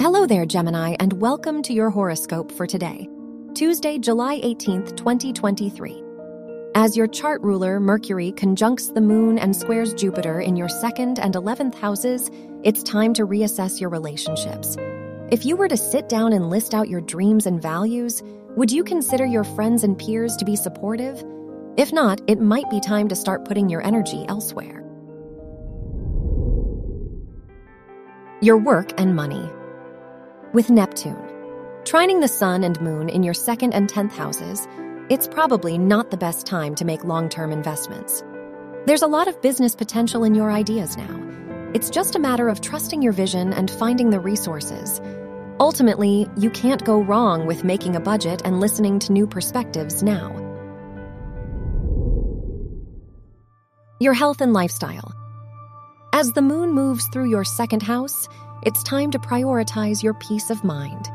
Hello there, Gemini, and welcome to your horoscope for today, Tuesday, July 18th, 2023. As your chart ruler, Mercury, conjuncts the moon and squares Jupiter in your second and 11th houses, it's time to reassess your relationships. If you were to sit down and list out your dreams and values, would you consider your friends and peers to be supportive? If not, it might be time to start putting your energy elsewhere. Your work and money. With Neptune, trining the sun and moon in your second and 10th houses, it's probably not the best time to make long term investments. There's a lot of business potential in your ideas now. It's just a matter of trusting your vision and finding the resources. Ultimately, you can't go wrong with making a budget and listening to new perspectives now. Your health and lifestyle. As the moon moves through your second house, it's time to prioritize your peace of mind.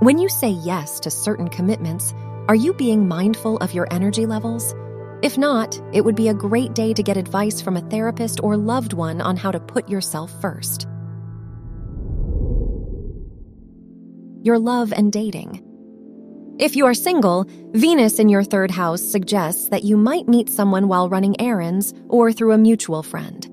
When you say yes to certain commitments, are you being mindful of your energy levels? If not, it would be a great day to get advice from a therapist or loved one on how to put yourself first. Your love and dating. If you are single, Venus in your third house suggests that you might meet someone while running errands or through a mutual friend.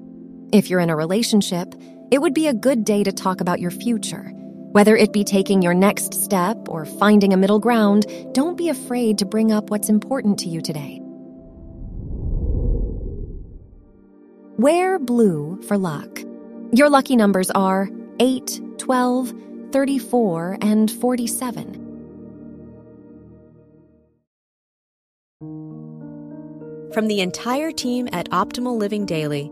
If you're in a relationship, it would be a good day to talk about your future. Whether it be taking your next step or finding a middle ground, don't be afraid to bring up what's important to you today. Wear blue for luck. Your lucky numbers are 8, 12, 34, and 47. From the entire team at Optimal Living Daily,